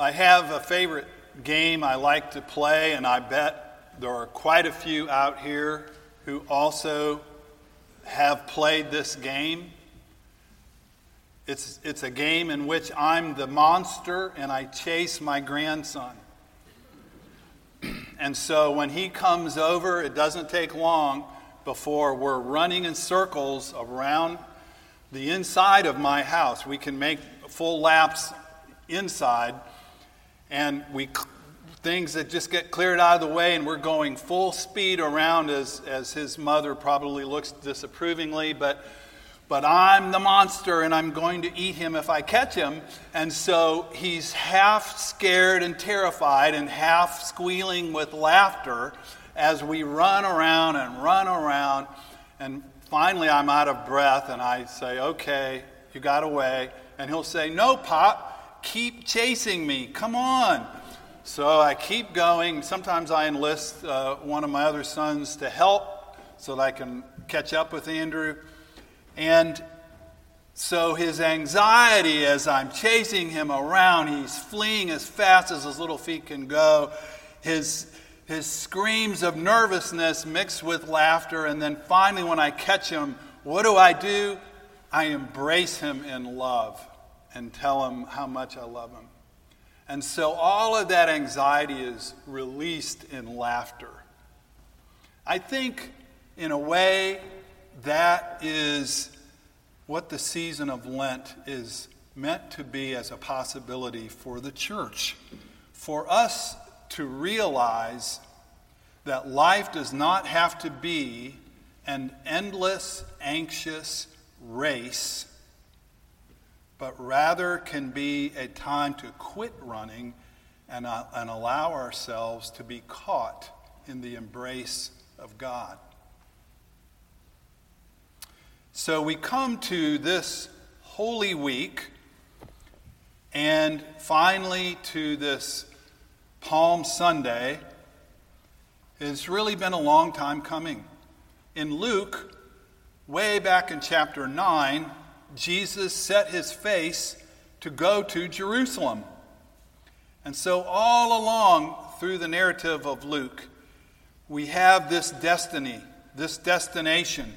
I have a favorite game I like to play, and I bet there are quite a few out here who also have played this game. It's, it's a game in which I'm the monster and I chase my grandson. and so when he comes over, it doesn't take long before we're running in circles around the inside of my house. We can make full laps inside, and we things that just get cleared out of the way, and we're going full speed around as, as his mother probably looks disapprovingly, but but I'm the monster and I'm going to eat him if I catch him. And so he's half scared and terrified and half squealing with laughter as we run around and run around. And finally, I'm out of breath and I say, Okay, you got away. And he'll say, No, Pop, keep chasing me. Come on. So I keep going. Sometimes I enlist uh, one of my other sons to help so that I can catch up with Andrew. And so his anxiety as I'm chasing him around, he's fleeing as fast as his little feet can go. His his screams of nervousness mixed with laughter. And then finally, when I catch him, what do I do? I embrace him in love and tell him how much I love him. And so all of that anxiety is released in laughter. I think, in a way, that is what the season of Lent is meant to be as a possibility for the church. For us to realize that life does not have to be an endless, anxious race, but rather can be a time to quit running and, uh, and allow ourselves to be caught in the embrace of God. So we come to this Holy Week and finally to this Palm Sunday, it's really been a long time coming. In Luke, way back in chapter 9, Jesus set his face to go to Jerusalem. And so, all along through the narrative of Luke, we have this destiny, this destination.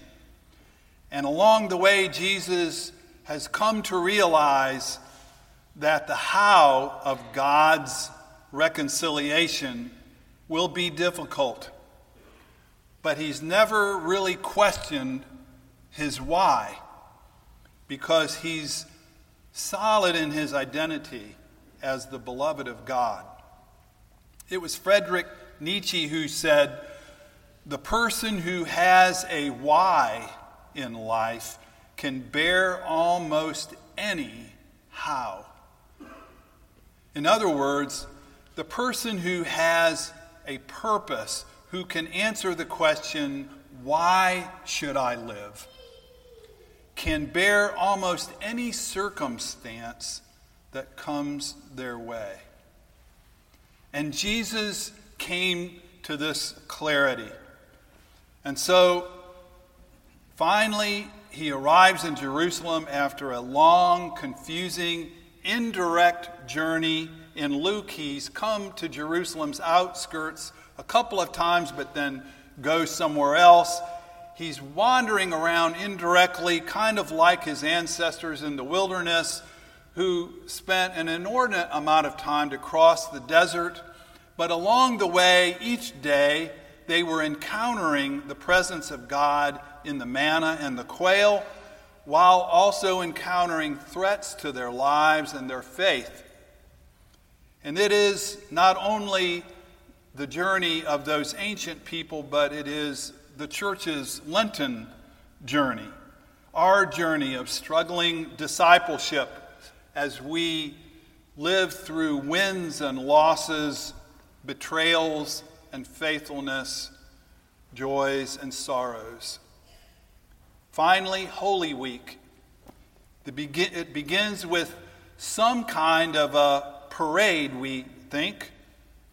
And along the way, Jesus has come to realize that the how of God's reconciliation will be difficult. But he's never really questioned his why because he's solid in his identity as the beloved of God. It was Frederick Nietzsche who said, The person who has a why in life can bear almost any how. In other words, the person who has a purpose, who can answer the question, Why should I live? Can bear almost any circumstance that comes their way. And Jesus came to this clarity. And so finally, he arrives in Jerusalem after a long, confusing, indirect journey in Luke, he's come to Jerusalem's outskirts a couple of times, but then goes somewhere else. He's wandering around indirectly, kind of like his ancestors in the wilderness, who spent an inordinate amount of time to cross the desert. But along the way, each day, they were encountering the presence of God in the manna and the quail, while also encountering threats to their lives and their faith. And it is not only the journey of those ancient people, but it is the church's Lenten journey, our journey of struggling discipleship as we live through wins and losses, betrayals and faithfulness, joys and sorrows. Finally, Holy Week. It begins with some kind of a parade, we think,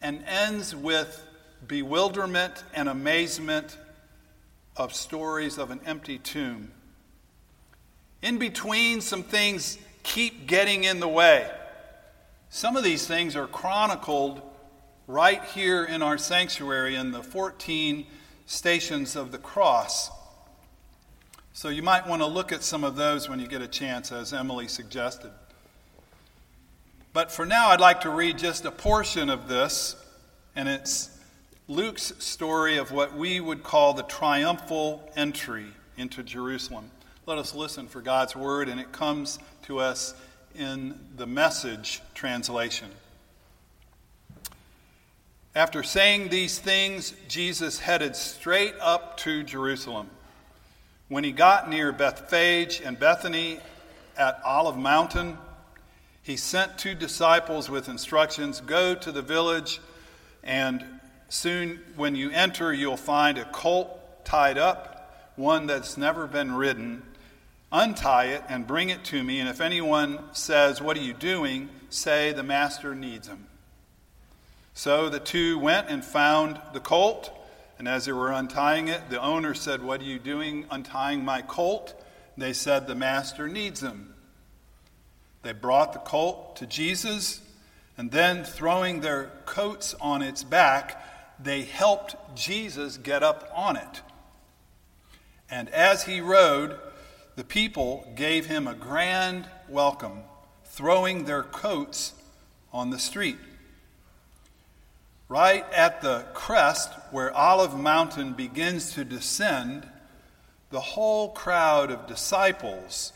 and ends with bewilderment and amazement of stories of an empty tomb. In between, some things keep getting in the way. Some of these things are chronicled right here in our sanctuary in the 14 stations of the cross. So you might want to look at some of those when you get a chance, as Emily suggested. But for now, I'd like to read just a portion of this, and it's Luke's story of what we would call the triumphal entry into Jerusalem. Let us listen for God's word, and it comes to us in the message translation. After saying these things, Jesus headed straight up to Jerusalem. When he got near Bethphage and Bethany at Olive Mountain, he sent two disciples with instructions Go to the village, and soon when you enter, you'll find a colt tied up, one that's never been ridden. Untie it and bring it to me, and if anyone says, What are you doing? say, The master needs him. So the two went and found the colt, and as they were untying it, the owner said, What are you doing untying my colt? They said, The master needs him. They brought the colt to Jesus, and then throwing their coats on its back, they helped Jesus get up on it. And as he rode, the people gave him a grand welcome, throwing their coats on the street. Right at the crest where Olive Mountain begins to descend, the whole crowd of disciples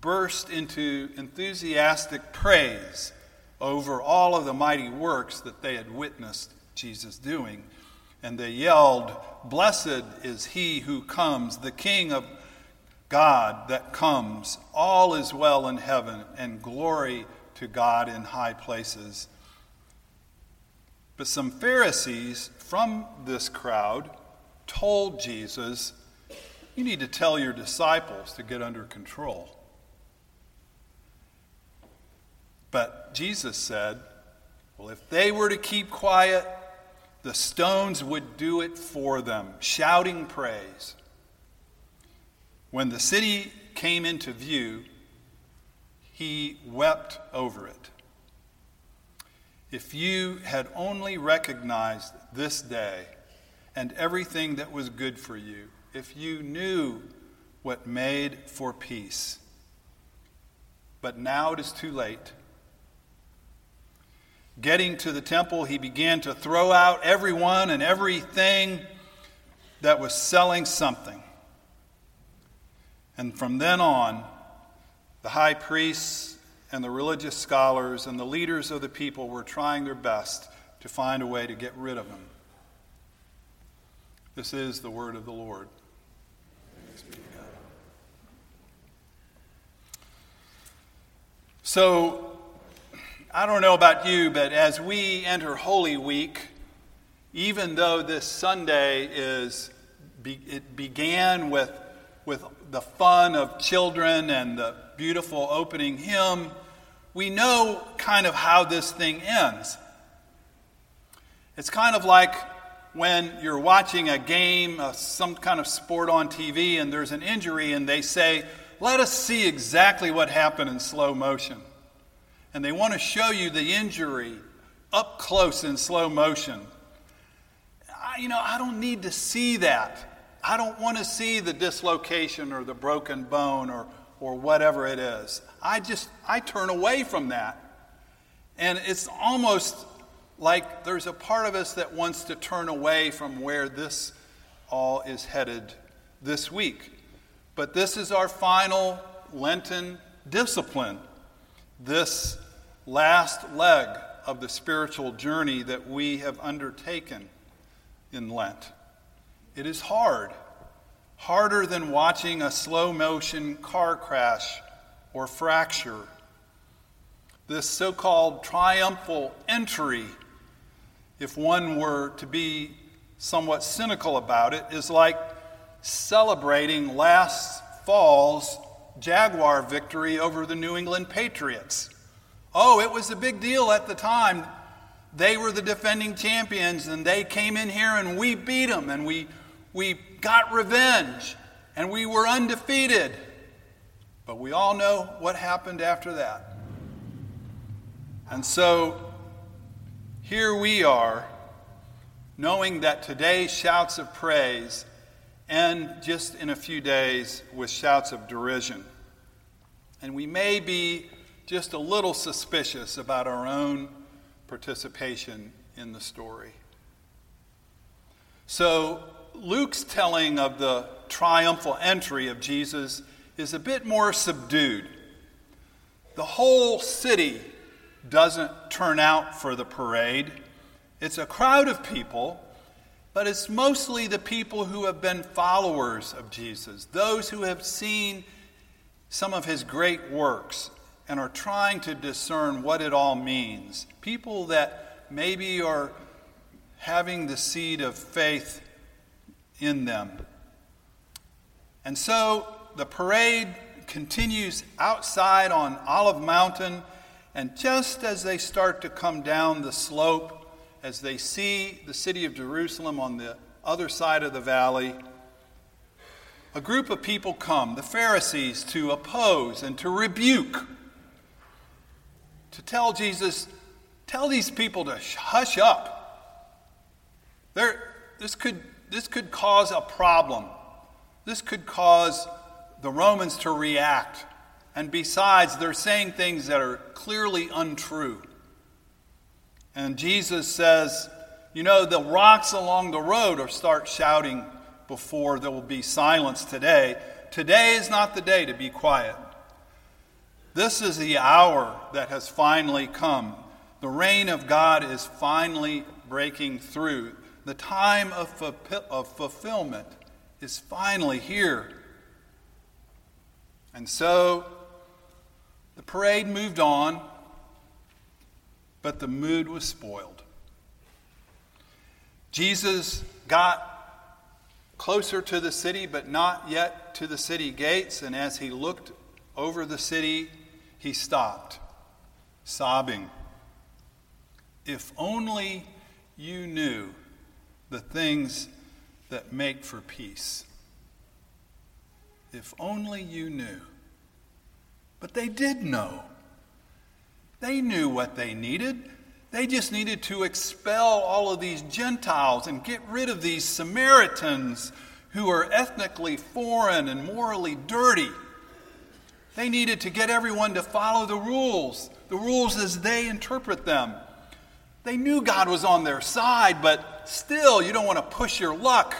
burst into enthusiastic praise over all of the mighty works that they had witnessed Jesus doing. And they yelled, Blessed is he who comes, the King of God that comes. All is well in heaven, and glory to God in high places. But some Pharisees from this crowd told Jesus, You need to tell your disciples to get under control. But Jesus said, Well, if they were to keep quiet, the stones would do it for them, shouting praise. When the city came into view, he wept over it. If you had only recognized this day and everything that was good for you, if you knew what made for peace. But now it is too late. Getting to the temple, he began to throw out everyone and everything that was selling something. And from then on, the high priests and the religious scholars and the leaders of the people were trying their best to find a way to get rid of him. This is the word of the Lord. So, I don't know about you, but as we enter Holy Week, even though this Sunday is, it began with, with the fun of children and the beautiful opening hymn, we know kind of how this thing ends. It's kind of like when you're watching a game, uh, some kind of sport on TV, and there's an injury, and they say, Let us see exactly what happened in slow motion and they want to show you the injury up close in slow motion. I, you know, I don't need to see that. I don't want to see the dislocation or the broken bone or, or whatever it is. I just, I turn away from that. And it's almost like there's a part of us that wants to turn away from where this all is headed this week. But this is our final Lenten discipline. This last leg of the spiritual journey that we have undertaken in Lent. It is hard, harder than watching a slow motion car crash or fracture. This so called triumphal entry, if one were to be somewhat cynical about it, is like celebrating last fall's Jaguar victory over the New England Patriots. Oh, it was a big deal at the time. They were the defending champions, and they came in here and we beat them, and we, we got revenge, and we were undefeated. But we all know what happened after that. And so here we are, knowing that today's shouts of praise end just in a few days with shouts of derision. And we may be just a little suspicious about our own participation in the story. So, Luke's telling of the triumphal entry of Jesus is a bit more subdued. The whole city doesn't turn out for the parade. It's a crowd of people, but it's mostly the people who have been followers of Jesus, those who have seen some of his great works and are trying to discern what it all means. People that maybe are having the seed of faith in them. And so the parade continues outside on Olive Mountain, and just as they start to come down the slope, as they see the city of Jerusalem on the other side of the valley, a group of people come, the Pharisees, to oppose and to rebuke, to tell Jesus, tell these people to hush up. They're, this, could, this could cause a problem. This could cause the Romans to react. And besides, they're saying things that are clearly untrue. And Jesus says, You know, the rocks along the road are start shouting before there will be silence today. Today is not the day to be quiet. This is the hour that has finally come. The reign of God is finally breaking through. The time of, of fulfillment is finally here. And so the parade moved on, but the mood was spoiled. Jesus got closer to the city, but not yet to the city gates, and as he looked over the city, he stopped, sobbing. If only you knew the things that make for peace. If only you knew. But they did know. They knew what they needed. They just needed to expel all of these Gentiles and get rid of these Samaritans who are ethnically foreign and morally dirty. They needed to get everyone to follow the rules, the rules as they interpret them. They knew God was on their side, but still, you don't want to push your luck.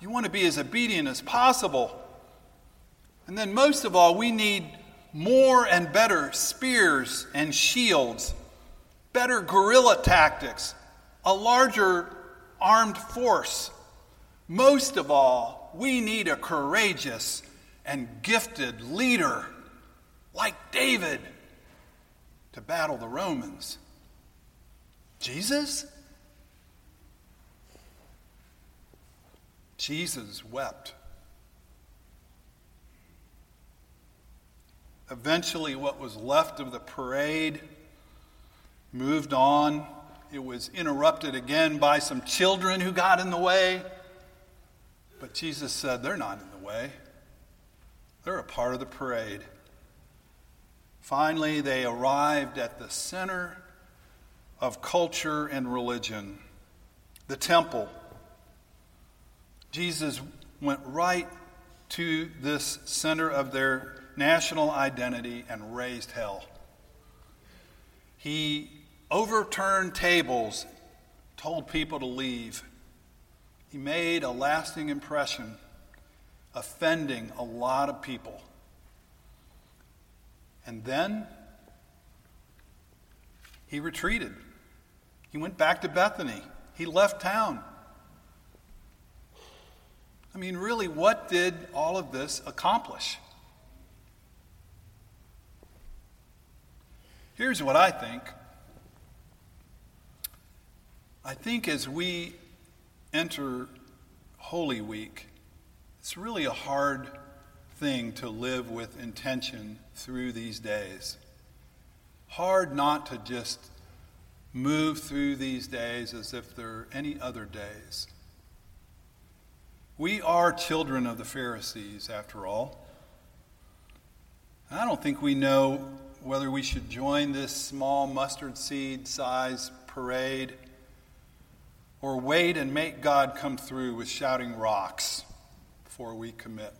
You want to be as obedient as possible. And then, most of all, we need more and better spears and shields, better guerrilla tactics, a larger armed force. Most of all, we need a courageous and gifted leader like David to battle the Romans. Jesus? Jesus wept. Eventually, what was left of the parade moved on. It was interrupted again by some children who got in the way. But Jesus said, They're not in the way, they're a part of the parade. Finally, they arrived at the center of culture and religion, the temple. Jesus went right to this center of their national identity and raised hell. He overturned tables, told people to leave. He made a lasting impression, offending a lot of people. And then he retreated. He went back to Bethany. He left town. I mean, really, what did all of this accomplish? Here's what I think. I think as we enter Holy Week, it's really a hard thing to live with intention through these days. Hard not to just move through these days as if they're any other days. We are children of the Pharisees, after all. I don't think we know whether we should join this small mustard seed size parade or wait and make God come through with shouting rocks before we commit.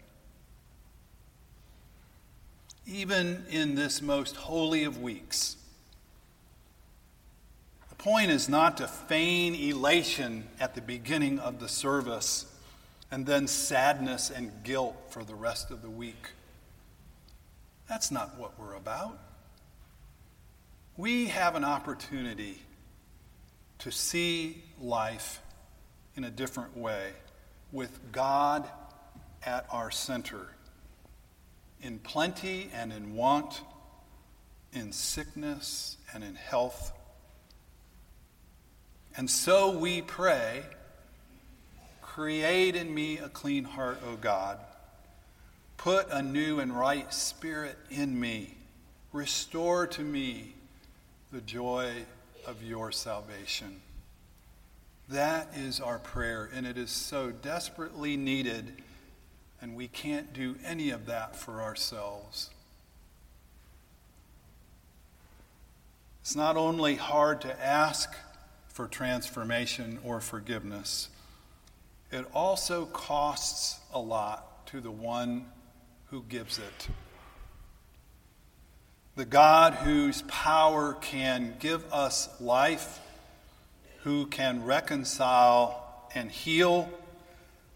Even in this most holy of weeks, the point is not to feign elation at the beginning of the service and then sadness and guilt for the rest of the week. That's not what we're about. We have an opportunity to see life in a different way with God at our center, in plenty and in want, in sickness and in health. And so we pray, create in me a clean heart, O God. Put a new and right spirit in me. Restore to me the joy of your salvation. That is our prayer, and it is so desperately needed, and we can't do any of that for ourselves. It's not only hard to ask for transformation or forgiveness, it also costs a lot to the one who gives it. The God whose power can give us life, who can reconcile and heal,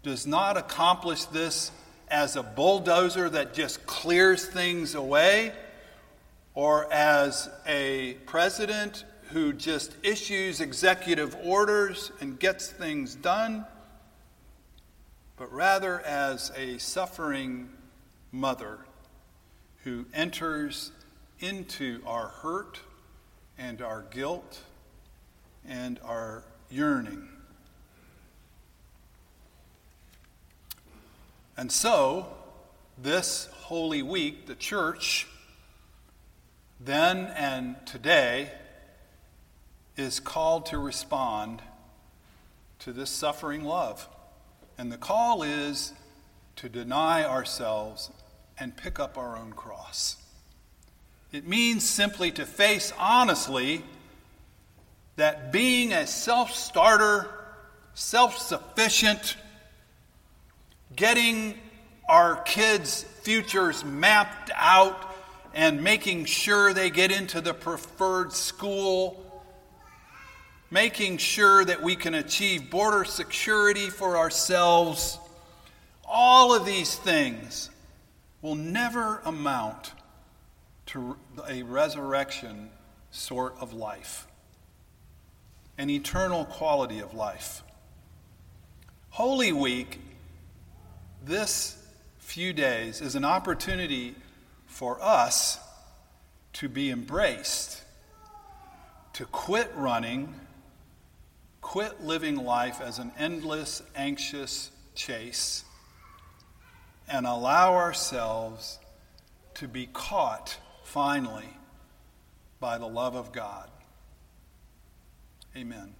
does not accomplish this as a bulldozer that just clears things away or as a president who just issues executive orders and gets things done, but rather as a suffering mother who enters into our hurt and our guilt and our yearning. And so, this Holy Week, the church, then and today, is called to respond to this suffering love. And the call is to deny ourselves and pick up our own cross. It means simply to face honestly that being a self starter, self sufficient, getting our kids' futures mapped out and making sure they get into the preferred school, making sure that we can achieve border security for ourselves, all of these things will never amount to a resurrection sort of life, an eternal quality of life. Holy Week, this few days, is an opportunity for us to be embraced, to quit running, quit living life as an endless, anxious chase and allow ourselves to be caught finally by the love of God. Amen.